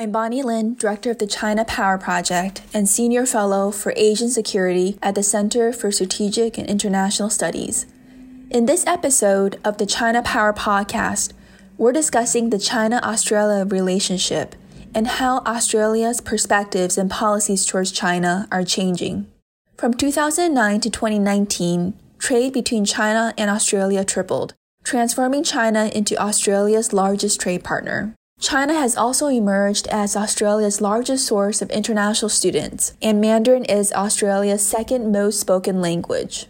I'm Bonny Lin, Director of the China Power Project and Senior Fellow for Asian Security at the Center for Strategic and International Studies. In this episode of the China Power Podcast, we're discussing the China Australia relationship and how Australia's perspectives and policies towards China are changing. From 2009 to 2019, trade between China and Australia tripled, transforming China into Australia's largest trade partner. China has also emerged as Australia's largest source of international students, and Mandarin is Australia's second most spoken language.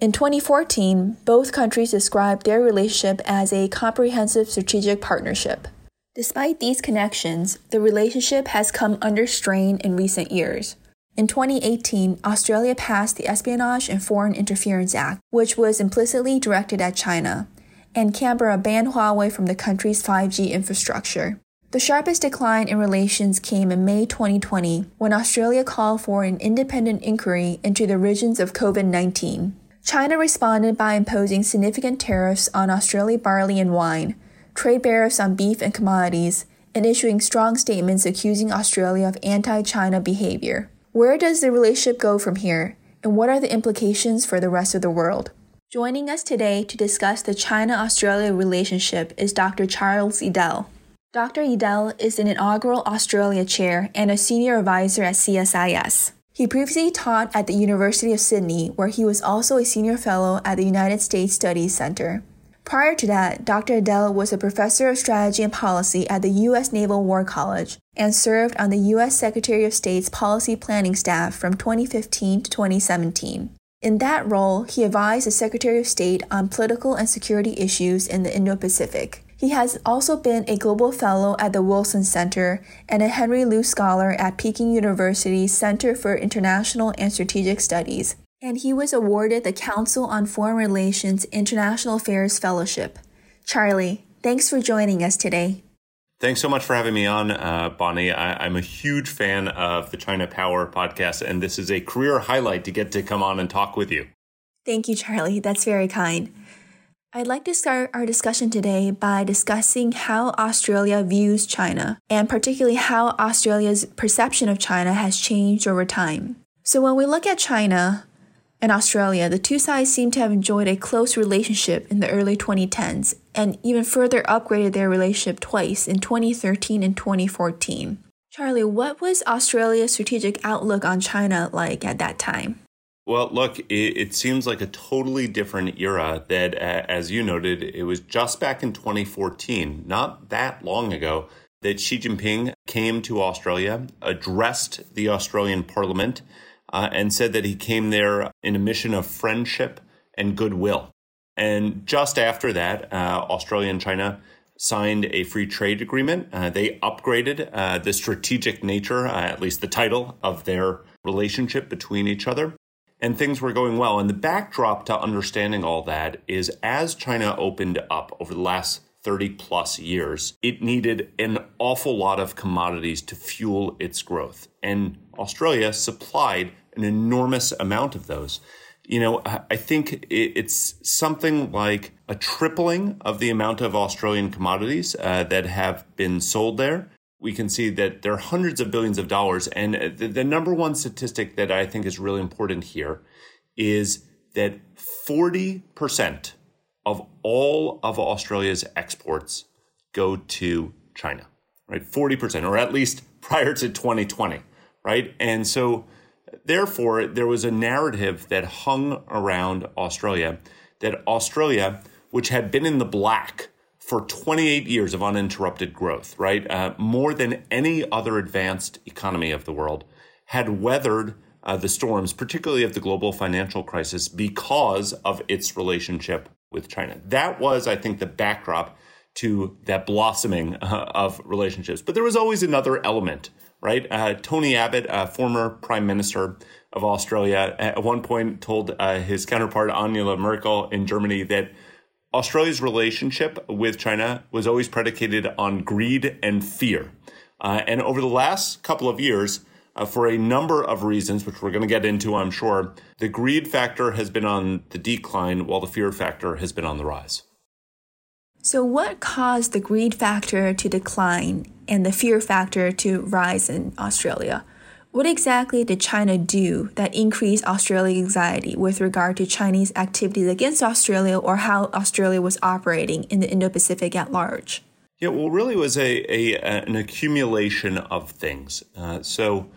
In 2014, both countries described their relationship as a comprehensive strategic partnership. Despite these connections, the relationship has come under strain in recent years. In 2018, Australia passed the Espionage and Foreign Interference Act, which was implicitly directed at China and Canberra banned Huawei from the country's 5G infrastructure. The sharpest decline in relations came in May 2020 when Australia called for an independent inquiry into the origins of COVID 19. China responded by imposing significant tariffs on Australian barley and wine, trade barriers on beef and commodities, and issuing strong statements accusing Australia of anti China behavior. Where does the relationship go from here, and what are the implications for the rest of the world? Joining us today to discuss the China Australia relationship is Dr. Charles Edel. Dr. Edel is an inaugural Australia chair and a senior advisor at CSIS. He previously taught at the University of Sydney, where he was also a senior fellow at the United States Studies Center. Prior to that, Dr. Edel was a professor of strategy and policy at the U.S. Naval War College and served on the U.S. Secretary of State's policy planning staff from 2015 to 2017. In that role, he advised the Secretary of State on political and security issues in the Indo Pacific. He has also been a Global Fellow at the Wilson Center and a Henry Luce Scholar at Peking University's Center for International and Strategic Studies. And he was awarded the Council on Foreign Relations International Affairs Fellowship. Charlie, thanks for joining us today. Thanks so much for having me on, uh, Bonny. I, am a huge fan of the China Power podcast, and this is a career highlight to get to come on and talk with you. Thank you, Charlie. That's very kind. I'd like to start our discussion today by discussing how Australia views China, and particularly how Australia's perception of China has changed over time. So, when we look at China, and Australia, the two sides seem to have enjoyed a close relationship in the early 2010s and even further upgraded their relationship twice in 2013 and 2014. Charlie, what was Australia's strategic outlook on China like at that time? Well, look, it, it, seems like a totally different era that, uh, as you noted, it was just back in 2014, not that long ago, that Xi Jinping came to Australia, addressed the Australian parliament, uh, and said that he came there in a mission of friendship and goodwill. And just after that, uh, Australia and China signed a free trade agreement. Uh, they upgraded uh, the strategic nature, uh, at least the title, of their relationship between each other. And things were going well. And the backdrop to understanding all that is as China opened up over the last 30 plus years, it needed an awful lot of commodities to fuel its growth. And Australia supplied an enormous amount of those. You know, I think it's something like a tripling of the amount of Australian commodities uh, that have been sold there. We can see that there are hundreds of billions of dollars. And the, the number one statistic that I think is really important here is that 40% of all of Australia's exports go to China, right? 40%, or at least prior to 2020, right? And so therefore, there was a narrative that hung around Australia that Australia, which had been in the black for 28 years of uninterrupted growth, right, uh, more than any other advanced economy of the world, had weathered uh, the storms, particularly of the global financial crisis, because of its relationship with China. That was, I think, the backdrop to that blossoming uh, of relationships. But there was always another element right? Uh, Tony Abbott, former prime minister of Australia, at one point told uh, his counterpart Angela Merkel in Germany that Australia's relationship with China was always predicated on greed and fear. Uh, and over the last couple of years, uh, for a number of reasons, which we're going to get into, I'm sure, the greed factor has been on the decline while the fear factor has been on the rise. So, what caused the greed factor to decline and the fear factor to rise in Australia? What exactly did China do that increased Australia's anxiety with regard to Chinese activities against Australia or how Australia was operating in the Indo Pacific at large? Yeah, well, really was a, a an accumulation of things. Uh, so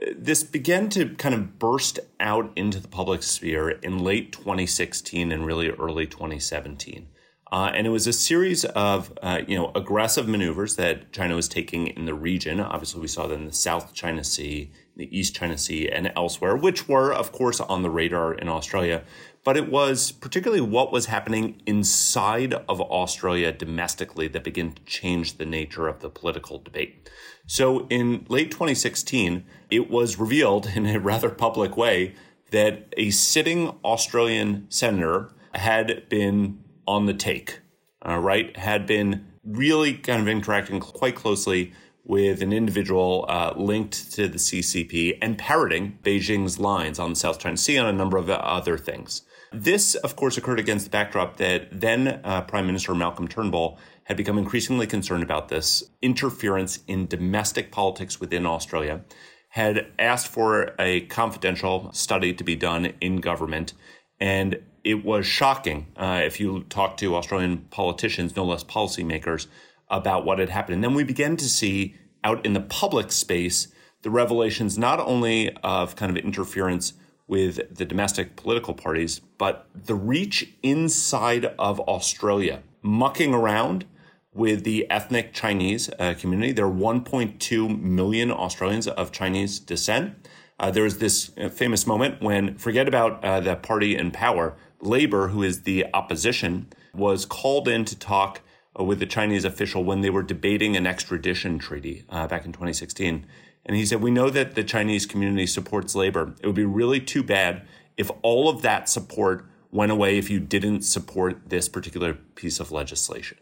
uh, this began to kind of burst out into the public sphere in late 2016 and really early 2017. Uh, and it was a series of uh, you know aggressive maneuvers that China was taking in the region. Obviously, we saw that in the South China Sea, the East China Sea, and elsewhere, which were, of course, on the radar in Australia. But it was particularly what was happening inside of Australia domestically that began to change the nature of the political debate. So, in late 2016, it was revealed in a rather public way that a sitting Australian senator had been on the take, uh, right, had been really kind of interacting quite closely with an individual uh, linked to the CCP and parroting Beijing's lines on the South China Sea and a number of other things. This, of course, occurred against the backdrop that then uh, Prime Minister Malcolm Turnbull had become increasingly concerned about this interference in domestic politics within Australia, had asked for a confidential study to be done in government, and it was shocking uh, if you talk to Australian politicians, no less policymakers, about what had happened. And then we began to see out in the public space the revelations not only of kind of interference with the domestic political parties, but the reach inside of Australia, mucking around with the ethnic Chinese uh, community. There are 1.2 million Australians of Chinese descent. Uh, there was this uh, famous moment when, forget about uh, the party in power, Labor, who is the opposition, was called in to talk uh, with the Chinese official when they were debating an extradition treaty uh, back in 2016. And he said, We know that the Chinese community supports labor. It would be really too bad if all of that support went away if you didn't support this particular piece of legislation,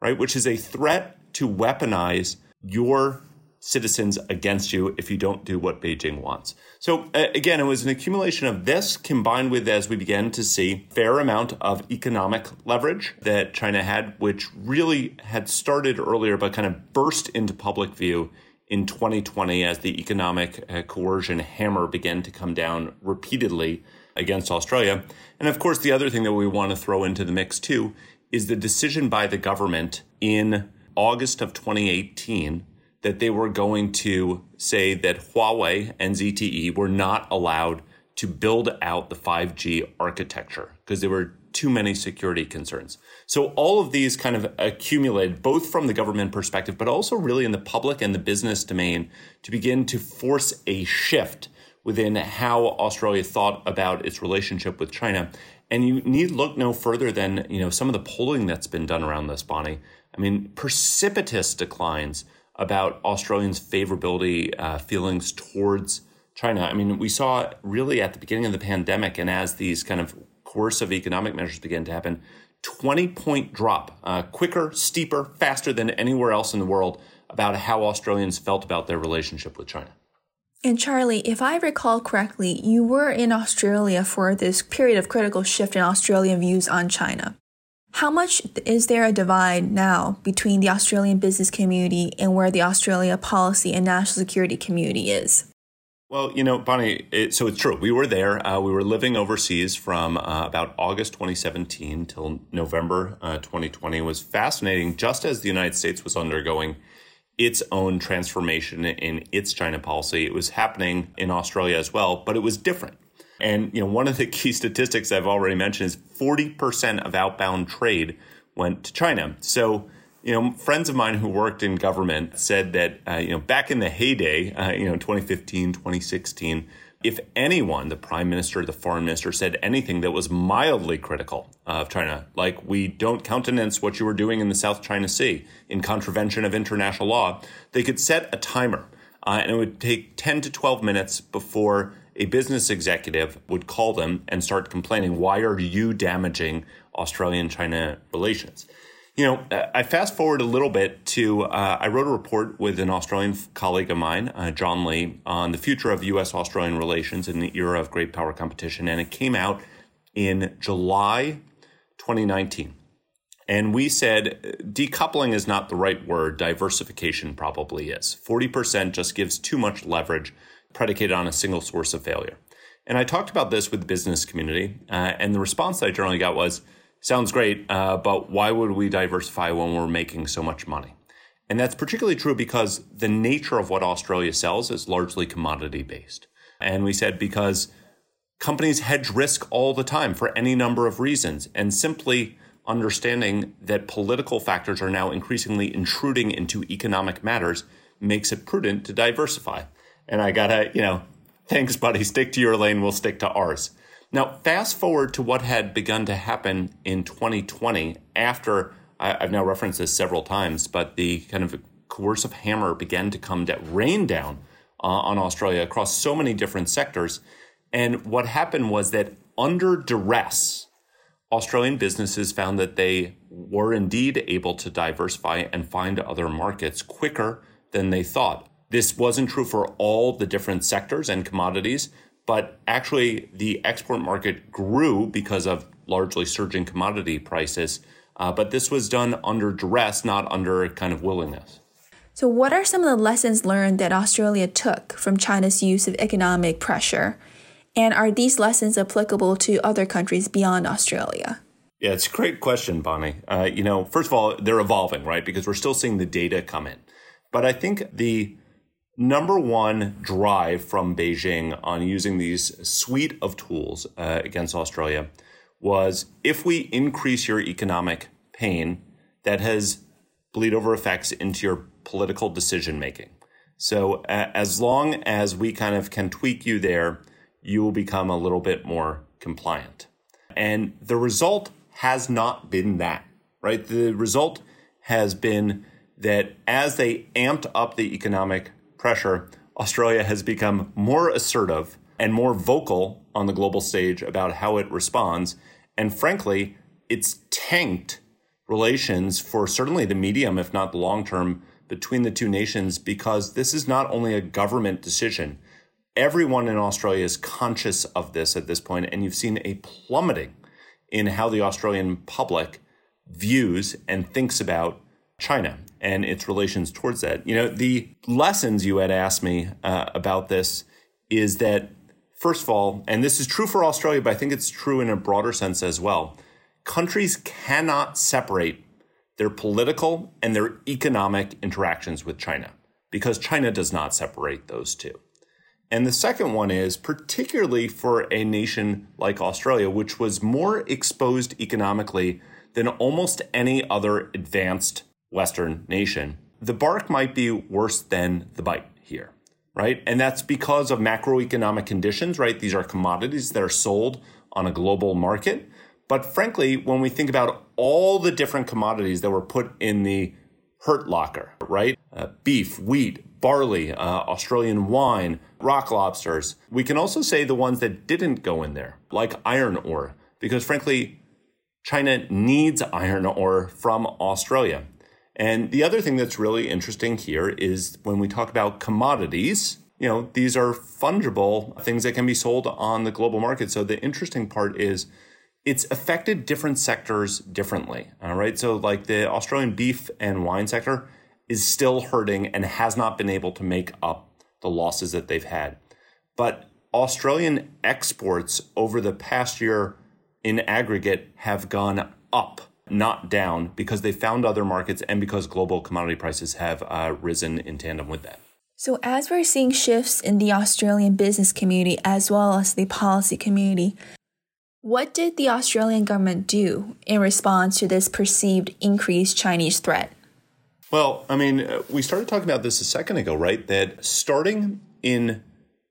right? Which is a threat to weaponize your citizens against you if you don't do what Beijing wants. So uh, again, it was an accumulation of this combined with as we began to see fair amount of economic leverage that China had, which really had started earlier but kind of burst into public view in 2020 as the economic uh, coercion hammer began to come down repeatedly against Australia. And of course, the other thing that we want to throw into the mix too is the decision by the government in August of 2018 that they were going to say that Huawei and ZTE were not allowed to build out the 5G architecture because there were too many security concerns. So all of these kind of accumulated both from the government perspective, but also really in the public and the business domain to begin to force a shift within how Australia thought about its relationship with China. And you need look no further than, you know, some of the polling that's been done around this, Bonny. I mean, precipitous declines about Australians' favorability uh, feelings towards China. I mean, we saw really at the beginning of the pandemic, and as these kind of coercive economic measures began to happen, 20 point drop, uh, quicker, steeper, faster than anywhere else in the world about how Australians felt about their relationship with China. And Charlie, if I recall correctly, you were in Australia for this period of critical shift in Australian views on China. How much is there a divide now between the Australian business community and where the Australia policy and national security community is? Well, you know, Bonny, it, so it's true. We were there. Uh, we were living overseas from uh, about August 2017 till November uh, 2020. It was fascinating, just as the United States was undergoing its own transformation in its China policy. It was happening in Australia as well, but it was different. And you know, one of the key statistics I've already mentioned is 40% of outbound trade went to China. So, you know, friends of mine who worked in government said that uh, you know, back in the heyday, uh, you know, 2015, 2016, if anyone, the prime minister, the foreign minister, said anything that was mildly critical of China, like we don't countenance what you were doing in the South China Sea in contravention of international law, they could set a timer. Uh, and it would take 10 to 12 minutes before a business executive would call them and start complaining, why are you damaging Australian China relations? You know, I fast forward a little bit to uh, I wrote a report with an Australian colleague of mine, uh, John Lee, on the future of U.S. Australian relations in the era of great power competition. And it came out in July 2019. And we said decoupling is not the right word, diversification probably is. 40% just gives too much leverage predicated on a single source of failure. And I talked about this with the business community, uh, and the response I generally got was, sounds great, uh, but why would we diversify when we're making so much money? And that's particularly true because the nature of what Australia sells is largely commodity based. And we said because companies hedge risk all the time for any number of reasons, and simply understanding that political factors are now increasingly intruding into economic matters makes it prudent to diversify. And I gotta, you know, thanks, buddy, stick to your lane, we'll stick to ours. Now, fast forward to what had begun to happen in 2020 after I've now referenced this several times, but the kind of coercive hammer began to come down, rain down uh, on Australia across so many different sectors. And what happened was that under duress, Australian businesses found that they were indeed able to diversify and find other markets quicker than they thought. This wasn't true for all the different sectors and commodities, but actually the export market grew because of largely surging commodity prices. Uh, but this was done under duress, not under kind of willingness. So, what are some of the lessons learned that Australia took from China's use of economic pressure? And are these lessons applicable to other countries beyond Australia? Yeah, it's a great question, Bonny. Uh, you know, first of all, they're evolving, right? Because we're still seeing the data come in. But I think the number one drive from Beijing on using these suite of tools uh, against Australia was if we increase your economic pain, that has bleed over effects into your political decision making. So uh, as long as we kind of can tweak you there, you will become a little bit more compliant. And the result has not been that, right? The result has been that as they amped up the economic pressure, Australia has become more assertive and more vocal on the global stage about how it responds. And frankly, it's tanked relations for certainly the medium, if not the long term, between the two nations because this is not only a government decision. Everyone in Australia is conscious of this at this point, and you've seen a plummeting in how the Australian public views and thinks about China and its relations towards that. You know, the lessons you had asked me uh, about this is that, first of all, and this is true for Australia, but I think it's true in a broader sense as well, countries cannot separate their political and their economic interactions with China because China does not separate those two. And the second one is particularly for a nation like Australia, which was more exposed economically than almost any other advanced Western nation, the bark might be worse than the bite here, right? And that's because of macroeconomic conditions, right? These are commodities that are sold on a global market. But frankly, when we think about all the different commodities that were put in the hurt locker, right? Uh, beef, wheat, barley, uh, Australian wine, rock lobsters. We can also say the ones that didn't go in there, like iron ore, because frankly, China needs iron ore from Australia. And the other thing that's really interesting here is when we talk about commodities, you know, these are fungible things that can be sold on the global market. So the interesting part is it's affected different sectors differently. All right. So, like the Australian beef and wine sector is still hurting and has not been able to make up the losses that they've had. But Australian exports over the past year in aggregate have gone up not down because they found other markets and because global commodity prices have uh, risen in tandem with that. So, as we're seeing shifts in the Australian business community as well as the policy community, what did the Australian government do in response to this perceived increased Chinese threat? Well, I mean, uh, we started talking about this a second ago, right? That starting in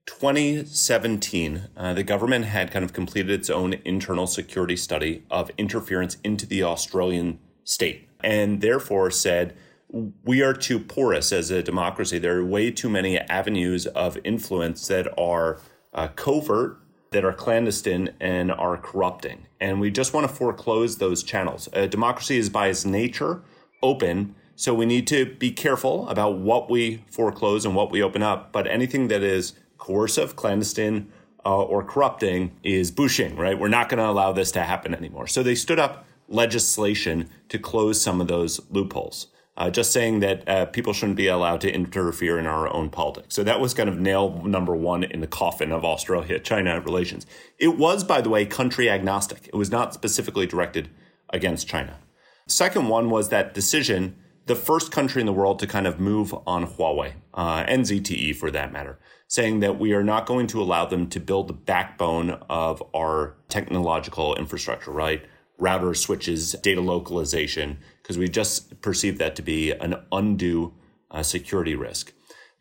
2017, uh, the government had kind of completed its own internal security study of interference into the Australian state and therefore said, we are too porous as a democracy. There are way too many avenues of influence that are uh, covert, that are clandestine, and are corrupting. And we just want to foreclose those channels. Democracy is by its nature open. So we need to be careful about what we foreclose and what we open up. But anything that is coercive, clandestine, uh, or corrupting is bushing, right? We're not going to allow this to happen anymore. So they stood up legislation to close some of those loopholes. Uh, just saying that uh, people shouldn't be allowed to interfere in our own politics. So that was kind of nail number one in the coffin of Australia China relations. It was, by the way, country agnostic. It was not specifically directed against China. Second one was that decision, the first country in the world to kind of move on Huawei uh, and ZTE for that matter, saying that we are not going to allow them to build the backbone of our technological infrastructure, right? Routers, switches, data localization, because we just perceive that to be an undue uh, security risk.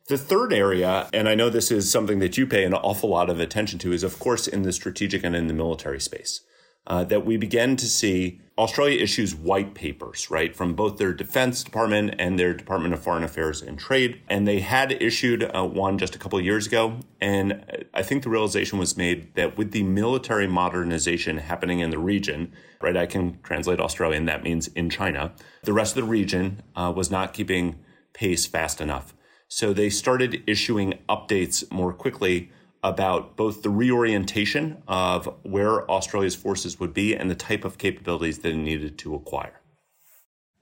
The third area, and I know this is something that you pay an awful lot of attention to, is of course in the strategic and in the military space. Uh, that we begin to see Australia issues white papers, right, from both their Defense Department and their Department of Foreign Affairs and Trade. And they had issued uh, one just a couple years ago. And I think the realization was made that with the military modernization happening in the region, right, I can translate Australian, that means in China, the rest of the region uh, was not keeping pace fast enough. So they started issuing updates more quickly about both the reorientation of where Australia's forces would be and the type of capabilities that it needed to acquire.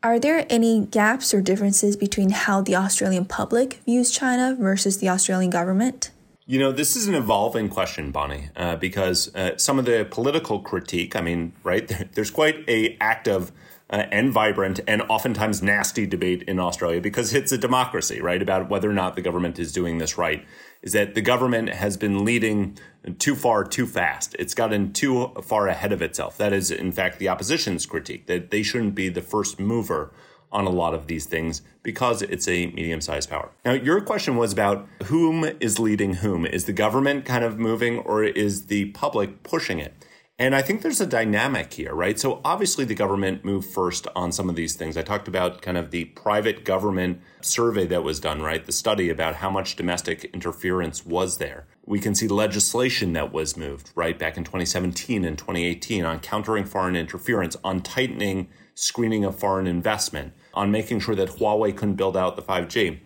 Are there any gaps or differences between how the Australian public views China versus the Australian government? You know, this is an evolving question, Bonny, uh, because uh, some of the political critique, I mean, right, there's quite a active uh, and vibrant and oftentimes nasty debate in Australia because it's a democracy, right, about whether or not the government is doing this right is that the government has been leading too far too fast. It's gotten too far ahead of itself. That is, in fact, the opposition's critique that they shouldn't be the first mover on a lot of these things because it's a medium sized power. Now, your question was about whom is leading whom. Is the government kind of moving or is the public pushing it? And I think there's a dynamic here, right? So obviously the government moved first on some of these things. I talked about kind of the private government survey that was done, right? The study about how much domestic interference was there. We can see legislation that was moved, right, back in 2017 and 2018 on countering foreign interference, on tightening screening of foreign investment, on making sure that Huawei couldn't build out the 5G.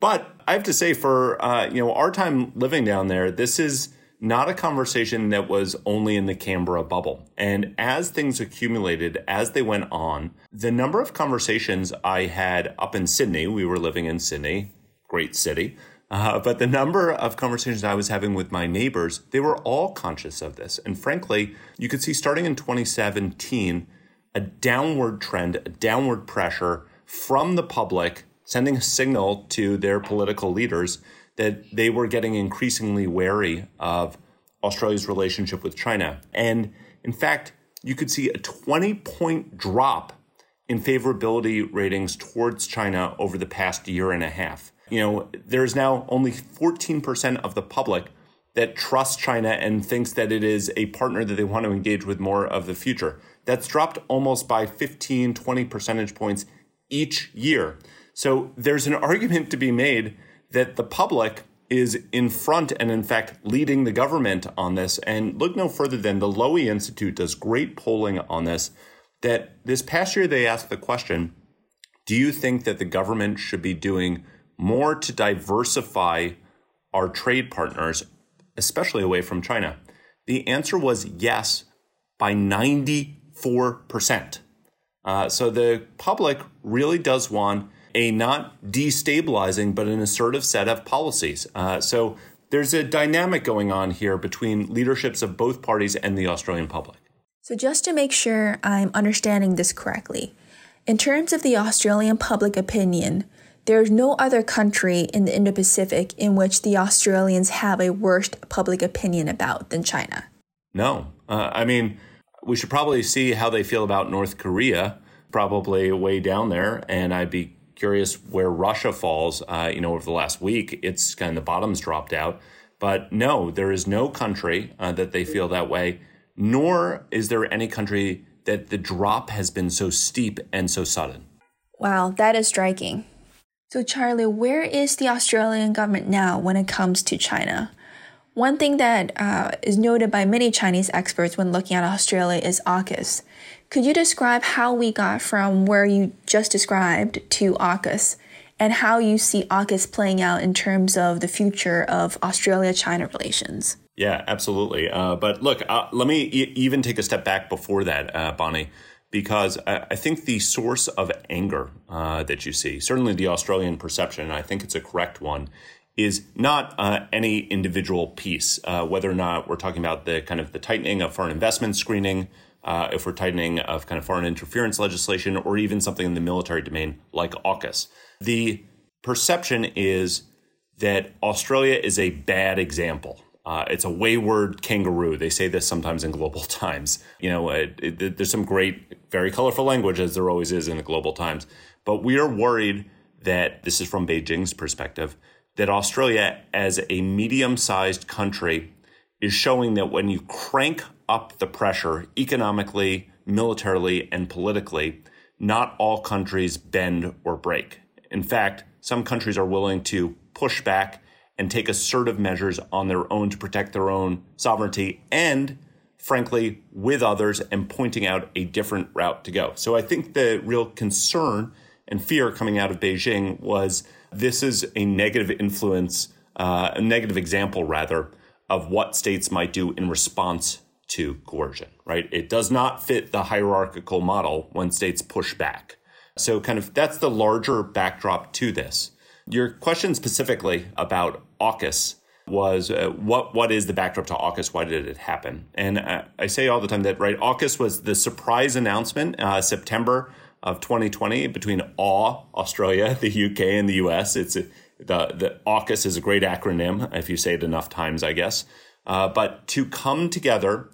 But I have to say, for uh, you know our time living down there, this is not a conversation that was only in the Canberra bubble. And as things accumulated, as they went on, the number of conversations I had up in Sydney, we were living in Sydney, great city, uh, but the number of conversations I was having with my neighbors, they were all conscious of this. And frankly, you could see starting in 2017, a downward trend, a downward pressure from the public, sending a signal to their political leaders that they were getting increasingly wary of Australia's relationship with China. And in fact, you could see a 20 point drop in favorability ratings towards China over the past year and a half. You know, there's now only 14% of the public that trusts China and thinks that it is a partner that they want to engage with more of the future. That's dropped almost by 15, 20 percentage points each year. So there's an argument to be made that the public is in front and in fact leading the government on this. And look no further than the Lowy Institute does great polling on this that this past year they asked the question do you think that the government should be doing more to diversify our trade partners especially away from China? The answer was yes by 94% uh, so the public really does want a not destabilizing, but an assertive set of policies. Uh, so there's a dynamic going on here between leaderships of both parties and the Australian public. So, just to make sure I'm understanding this correctly, in terms of the Australian public opinion, there's no other country in the Indo Pacific in which the Australians have a worse public opinion about than China. No. Uh, I mean, we should probably see how they feel about North Korea, probably way down there. And I'd be curious where Russia falls. Uh, you know, over the last week, it's kind of the bottom's dropped out. But no, there is no country uh, that they feel that way, nor is there any country that the drop has been so steep and so sudden. Wow, that is striking. So, Charlie, where is the Australian government now when it comes to China? One thing that uh, is noted by many Chinese experts when looking at Australia is AUKUS. Could you describe how we got from where you just described to AUKUS and how you see AUKUS playing out in terms of the future of Australia China relations? Yeah, absolutely. Uh, but look, uh, let me e- even take a step back before that, uh, Bonny, because I, think the source of anger uh, that you see, certainly the Australian perception, and I think it's a correct one, is not uh, any individual piece, uh, whether or not we're talking about the kind of the tightening of foreign investment screening, uh, if we're tightening of kind of foreign interference legislation, or even something in the military domain like AUKUS. The perception is that Australia is a bad example. Uh, it's a wayward kangaroo. They say this sometimes in global times. You know, it, it, there's some great, very colorful language, as there always is in the global times. But we are worried that this is from Beijing's perspective that Australia, as a medium sized country, is showing that when you crank up the pressure economically, militarily, and politically, not all countries bend or break. In fact, some countries are willing to push back and take assertive measures on their own to protect their own sovereignty and frankly with others and pointing out a different route to go. So I think the real concern and fear coming out of Beijing was this is a negative influence, uh, a negative example rather of what states might do in response to coercion, right? It does not fit the hierarchical model when states push back. So kind of that's the larger backdrop to this. Your question specifically about AUKUS was uh, what what is the backdrop to AUKUS? Why did it happen? And uh, I say all the time that right, AUKUS was the surprise announcement uh, September of 2020 between AW, Australia, the UK, and the US. It's the the AUKUS is a great acronym if you say it enough times, I guess. Uh, but to come together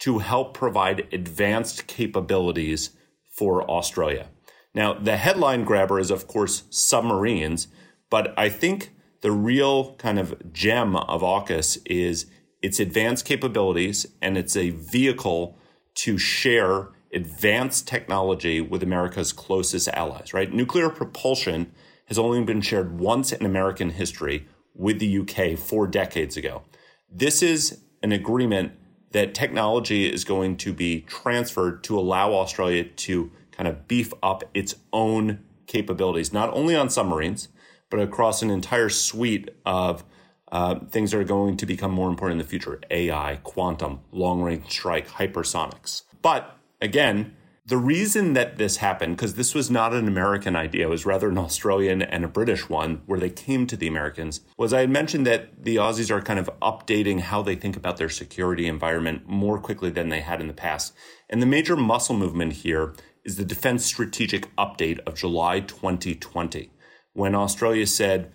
to help provide advanced capabilities for Australia. Now, the headline grabber is, of course, submarines, but I think the real kind of gem of AUKUS is its advanced capabilities and it's a vehicle to share advanced technology with America's closest allies, right? Nuclear propulsion has only been shared once in American history with the UK four decades ago. This is an agreement that technology is going to be transferred to allow Australia to kind of beef up its own capabilities, not only on submarines, but across an entire suite of uh, things that are going to become more important in the future AI, quantum, long range strike, hypersonics. But again, the reason that this happened, because this was not an American idea, it was rather an Australian and a British one where they came to the Americans, was I had mentioned that the Aussies are kind of updating how they think about their security environment more quickly than they had in the past. And the major muscle movement here is the Defense Strategic Update of July 2020 when Australia said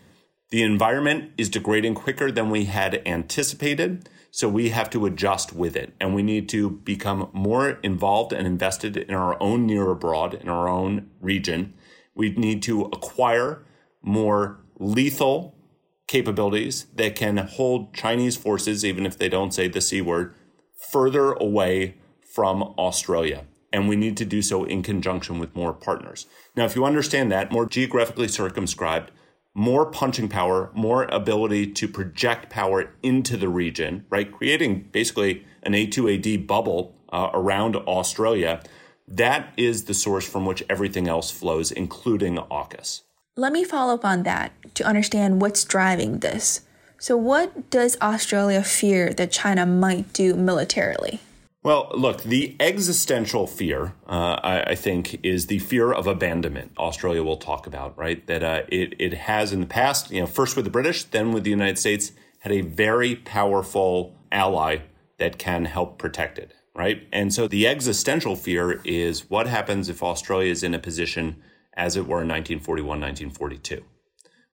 the environment is degrading quicker than we had anticipated. So we have to adjust with it and we need to become more involved and invested in our own near abroad, in our own region. We need to acquire more lethal capabilities that can hold Chinese forces, even if they don't say the C word, further away from Australia and we need to do so in conjunction with more partners. Now, if you understand that, more geographically circumscribed, more punching power, more ability to project power into the region, right? Creating basically an A2AD bubble uh, around Australia. That is the source from which everything else flows, including AUKUS. Let me follow up on that to understand what's driving this. So, what does Australia fear that China might do militarily? Well, look, the existential fear, uh, I, I, think, is the fear of abandonment. Australia will talk about, right? That uh, it, it has in the past, you know, first with the British, then with the United States, had a very powerful ally that can help protect it, right? And so the existential fear is what happens if Australia is in a position as it were in 1941, 1942,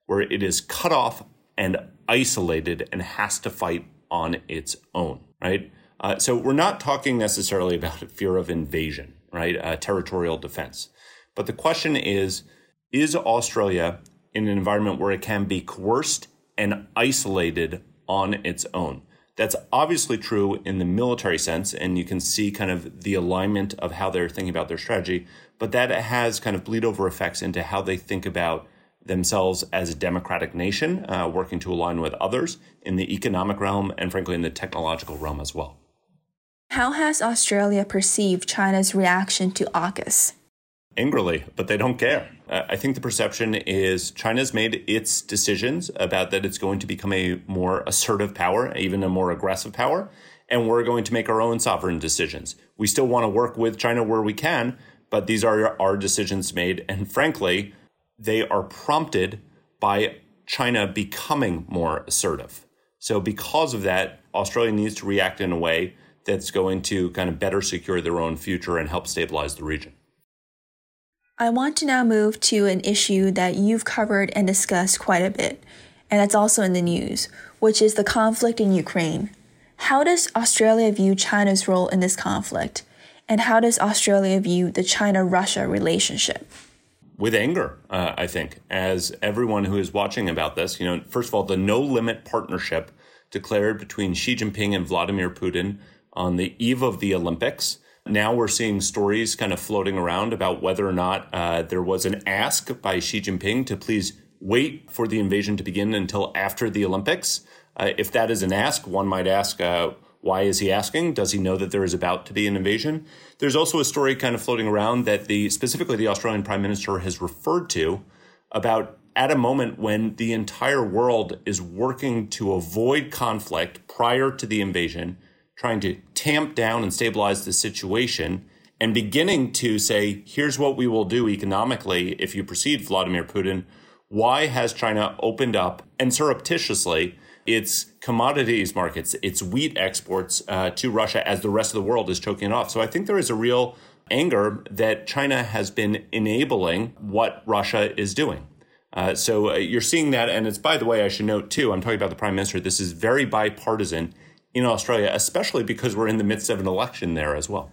where it is cut off and isolated and has to fight on its own, right? Uh, so we're not talking necessarily about fear of invasion, right? Uh, territorial defense. But the question is is Australia in an environment where it can be coerced and isolated on its own? That's obviously true in the military sense, and you can see kind of the alignment of how they're thinking about their strategy, but that has kind of bleed over effects into how they think about themselves as a democratic nation, uh, working to align with others in the economic realm and, frankly, in the technological realm as well. How has Australia perceived China's reaction to AUKUS? Angrily, but they don't care. Uh, I think the perception is China's made its decisions about that it's going to become a more assertive power, even a more aggressive power. and we're going to make our own sovereign decisions. We still want to work with China where we can, but these are our decisions made. And frankly, they are prompted by China becoming more assertive. So, because of that, Australia needs to react in a way that's going to kind of better secure their own future and help stabilize the region. I want to now move to an issue that you've covered and discussed quite a bit, and that's also in the news, which is the conflict in Ukraine. How does Australia view China's role in this conflict? And how does Australia view the China Russia relationship? With anger, uh, I think, as everyone who is watching about this, you know, first of all, the no limit partnership declared between Xi Jinping and Vladimir Putin on the eve of the Olympics. Now we're seeing stories kind of floating around about whether or not uh, there was an ask by Xi Jinping to please wait for the invasion to begin until after the Olympics. Uh, if that is an ask, one might ask, uh, why is he asking? Does he know that there is about to be an invasion? There's also a story kind of floating around that the specifically the Australian Prime Minister has referred to about at a moment when the entire world is working to avoid conflict prior to the invasion, trying to tamp down and stabilize the situation, and beginning to say, here's what we will do economically if you proceed, Vladimir Putin. Why has China opened up and surreptitiously its commodities markets, its wheat exports uh, to Russia as the rest of the world is choking it off. So I think there is a real anger that China has been enabling what Russia is doing. Uh, so uh, you're seeing that, and it's by the way, I should note too. I'm talking about the prime minister. This is very bipartisan in Australia, especially because we're in the midst of an election there as well.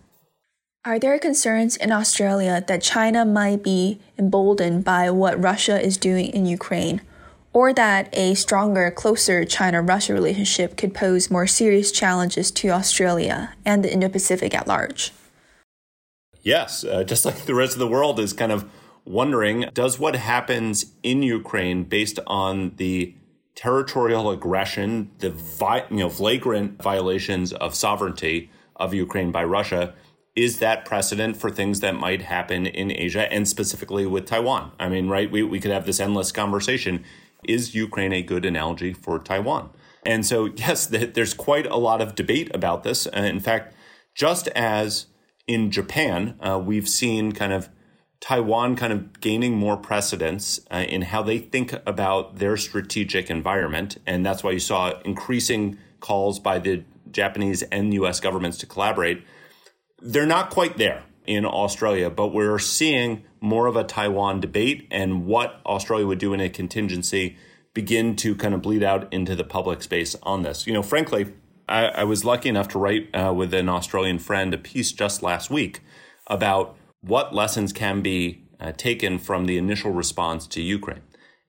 Are there concerns in Australia that China might be emboldened by what Russia is doing in Ukraine? or that a stronger, closer China Russia relationship could pose more serious challenges to Australia and the Indo Pacific at large. Yes, uh, just like the rest of the world is kind of wondering does what happens in Ukraine based on the territorial aggression, the vi- you know flagrant violations of sovereignty of Ukraine by Russia, is that precedent for things that might happen in Asia and specifically with Taiwan? I mean, right? We, we could have this endless conversation is Ukraine a good analogy for Taiwan? And so, yes, there's quite a lot of debate about this. Uh, in fact, just as in Japan, uh, we've seen kind of Taiwan kind of gaining more precedence uh, in how they think about their strategic environment. And that's why you saw increasing calls by the Japanese and US governments to collaborate. They're not quite there in Australia, but we're seeing more of a Taiwan debate and what Australia would do in a contingency begin to kind of bleed out into the public space on this. You know, frankly, I, I was lucky enough to write uh, with an Australian friend a piece just last week about what lessons can be uh, taken from the initial response to Ukraine.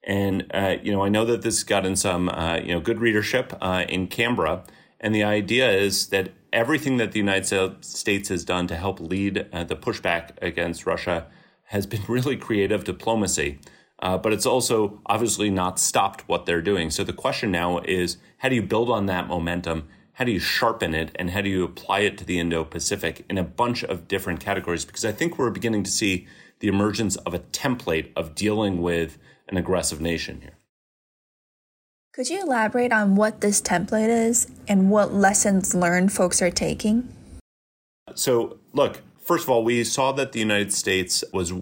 And uh, you know, I know that this has gotten some uh, you know good readership uh, in Canberra, and the idea is that everything that the United States has done to help lead uh, the pushback against Russia has been really creative diplomacy. Uh, but it's also obviously not stopped what they're doing. So the question now is how do you build on that momentum? How do you sharpen it? And how do you apply it to the Indo Pacific in a bunch of different categories? Because I think we're beginning to see the emergence of a template of dealing with an aggressive nation here. Could you elaborate on what this template is and what lessons learned folks are taking? So, look, first of all, we saw that the United States was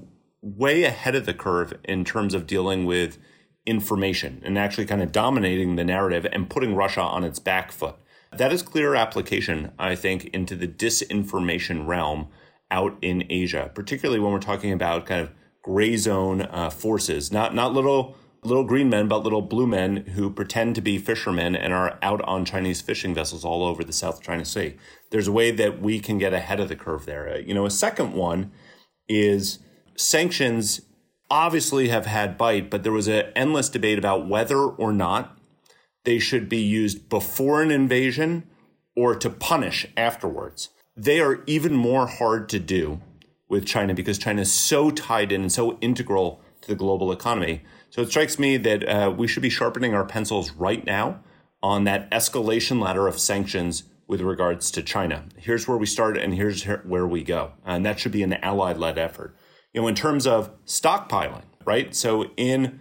way ahead of the curve in terms of dealing with information and actually kind of dominating the narrative and putting Russia on its back foot. That is clear application, I think, into the disinformation realm out in Asia, particularly when we're talking about kind of gray zone uh, forces, not not little little green men, but little blue men who pretend to be fishermen and are out on Chinese fishing vessels all over the South China Sea. There's a way that we can get ahead of the curve there. Uh, you know, a second one is sanctions obviously have had bite, but there was an endless debate about whether or not they should be used before an invasion or to punish afterwards. They are even more hard to do with China because China is so tied in and so integral to the global economy so it strikes me that uh, we should be sharpening our pencils right now on that escalation ladder of sanctions with regards to China. Here's where we start and here's where we go. And that should be an allied led effort. You know, in terms of stockpiling, right? So in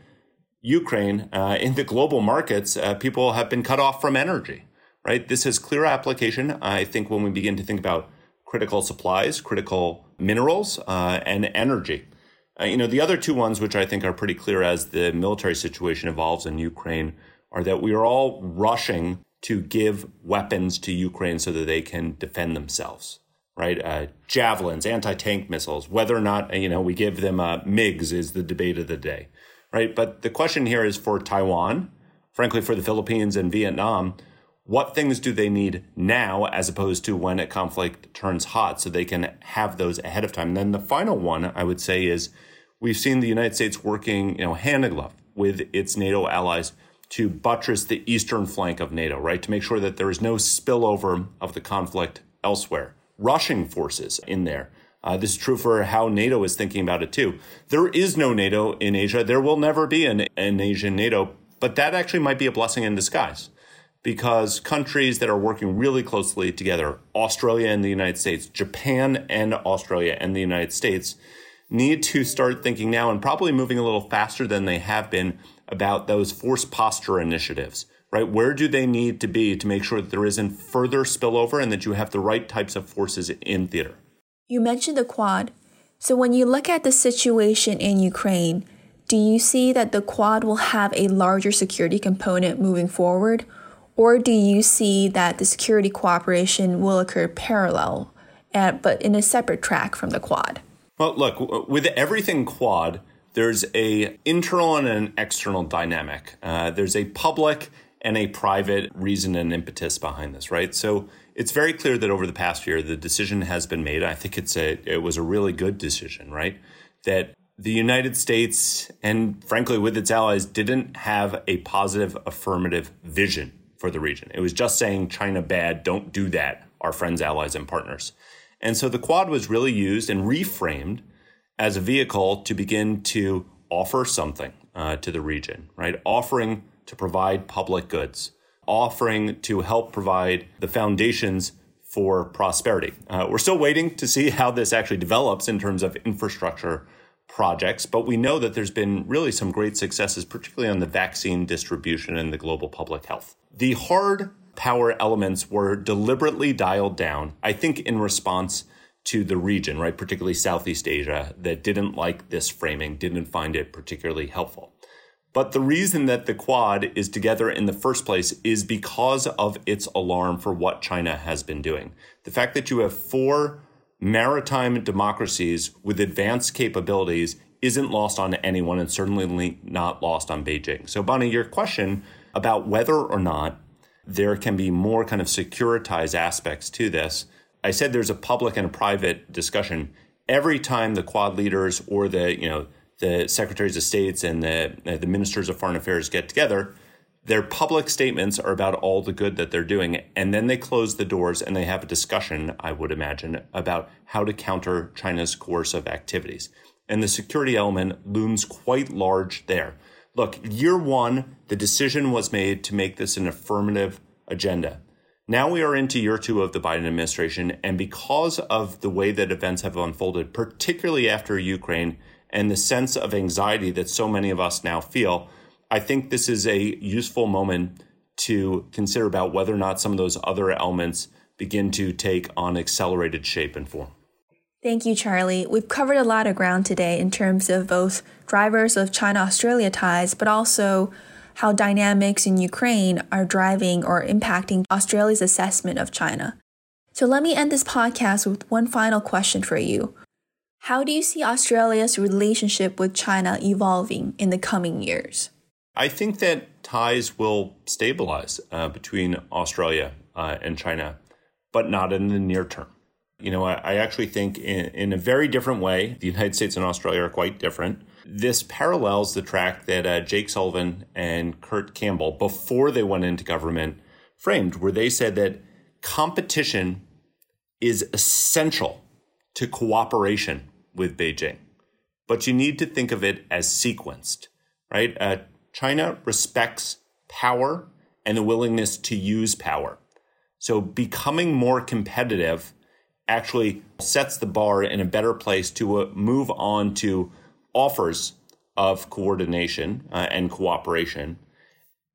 Ukraine, uh, in the global markets, uh, people have been cut off from energy. right? This has clear application, I think, when we begin to think about critical supplies, critical minerals, uh, and energy. Uh, you know, the other two ones, which I think are pretty clear as the military situation evolves in Ukraine, are that we are all rushing to give weapons to Ukraine so that they can defend themselves, right? Uh, javelins, anti-tank missiles, whether or not, you know, we give them uh, MiGs is the debate of the day, right? But the question here is for Taiwan, frankly, for the Philippines and Vietnam, what things do they need now as opposed to when a conflict turns hot so they can have those ahead of time? And then the final one I would say is we've seen the United States working, you know, hand in glove with its NATO allies to buttress the eastern flank of NATO, right? To make sure that there is no spillover of the conflict elsewhere. Rushing forces in there. Uh, this is true for how NATO is thinking about it too. There is no NATO in Asia. There will never be an, an Asian NATO, but that actually might be a blessing in disguise because countries that are working really closely together, Australia and the United States, Japan and Australia and the United States, need to start thinking now and probably moving a little faster than they have been about those force posture initiatives, right? Where do they need to be to make sure that there isn't further spillover and that you have the right types of forces in theater? You mentioned the Quad. So when you look at the situation in Ukraine, do you see that the Quad will have a larger security component moving forward? Or do you see that the security cooperation will occur parallel, at, but in a separate track from the Quad? Well, look, with everything Quad, there's a internal and an external dynamic. Uh, there's a public and a private reason and impetus behind this, right? So it's very clear that over the past year, the decision has been made. I think it's a it was a really good decision, right? That the United States and frankly with its allies didn't have a positive affirmative vision for the region. It was just saying China bad, don't do that, our friends, allies, and partners. And so the Quad was really used and reframed as a vehicle to begin to offer something uh, to the region, right? Offering to provide public goods, offering to help provide the foundations for prosperity. Uh, we're still waiting to see how this actually develops in terms of infrastructure projects, but we know that there's been really some great successes, particularly on the vaccine distribution and the global public health. The hard power elements were deliberately dialed down, I think, in response to the region, right, particularly Southeast Asia, that didn't like this framing, didn't find it particularly helpful. But the reason that the Quad is together in the first place is because of its alarm for what China has been doing. The fact that you have four maritime democracies with advanced capabilities isn't lost on anyone and certainly not lost on Beijing. So, Bonny, your question about whether or not there can be more kind of securitized aspects to this I said there's a public and a private discussion. Every time the Quad leaders or the you know the secretaries of states and the uh, the ministers of foreign affairs get together, their public statements are about all the good that they're doing, and then they close the doors and they have a discussion. I would imagine about how to counter China's coercive activities, and the security element looms quite large there. Look, year one, the decision was made to make this an affirmative agenda. Now we are into year two of the Biden administration, and because of the way that events have unfolded, particularly after Ukraine and the sense of anxiety that so many of us now feel, I think this is a useful moment to consider about whether or not some of those other elements begin to take on accelerated shape and form. Thank you, Charlie. We've covered a lot of ground today in terms of both drivers of China Australia ties, but also how dynamics in Ukraine are driving or impacting Australia's assessment of China. So let me end this podcast with one final question for you. How do you see Australia's relationship with China evolving in the coming years? I think that ties will stabilize uh, between Australia uh, and China, but not in the near term. You know, I, I actually think in, in, a very different way, the United States and Australia are quite different. This parallels the track that uh, Jake Sullivan and Kurt Campbell, before they went into government, framed, where they said that competition is essential to cooperation with Beijing. But you need to think of it as sequenced, right? Uh, China respects power and the willingness to use power. So becoming more competitive actually sets the bar in a better place to uh, move on to offers of coordination uh, and cooperation,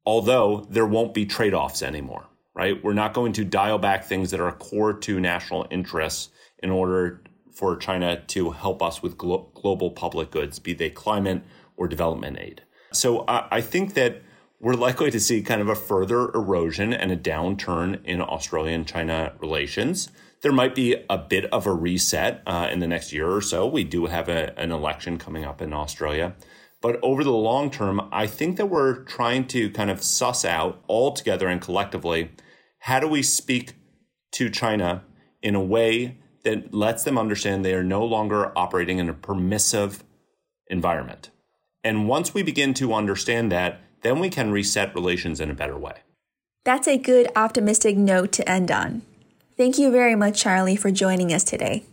although there won't be trade offs anymore, right? We're not going to dial back things that are core to national interests in order for China to help us with glo- global public goods, be they climate or development aid. So I, I think that we're likely to see kind of a further erosion and a downturn in Australian China relations. There might be a bit of a reset uh, in the next year or so. We do have a, an election coming up in Australia. But over the long term, I think that we're trying to kind of suss out all together and collectively how do we speak to China in a way that lets them understand they are no longer operating in a permissive environment. And once we begin to understand that, then we can reset relations in a better way. That's a good optimistic note to end on. Thank you very much, Charlie, for joining us today.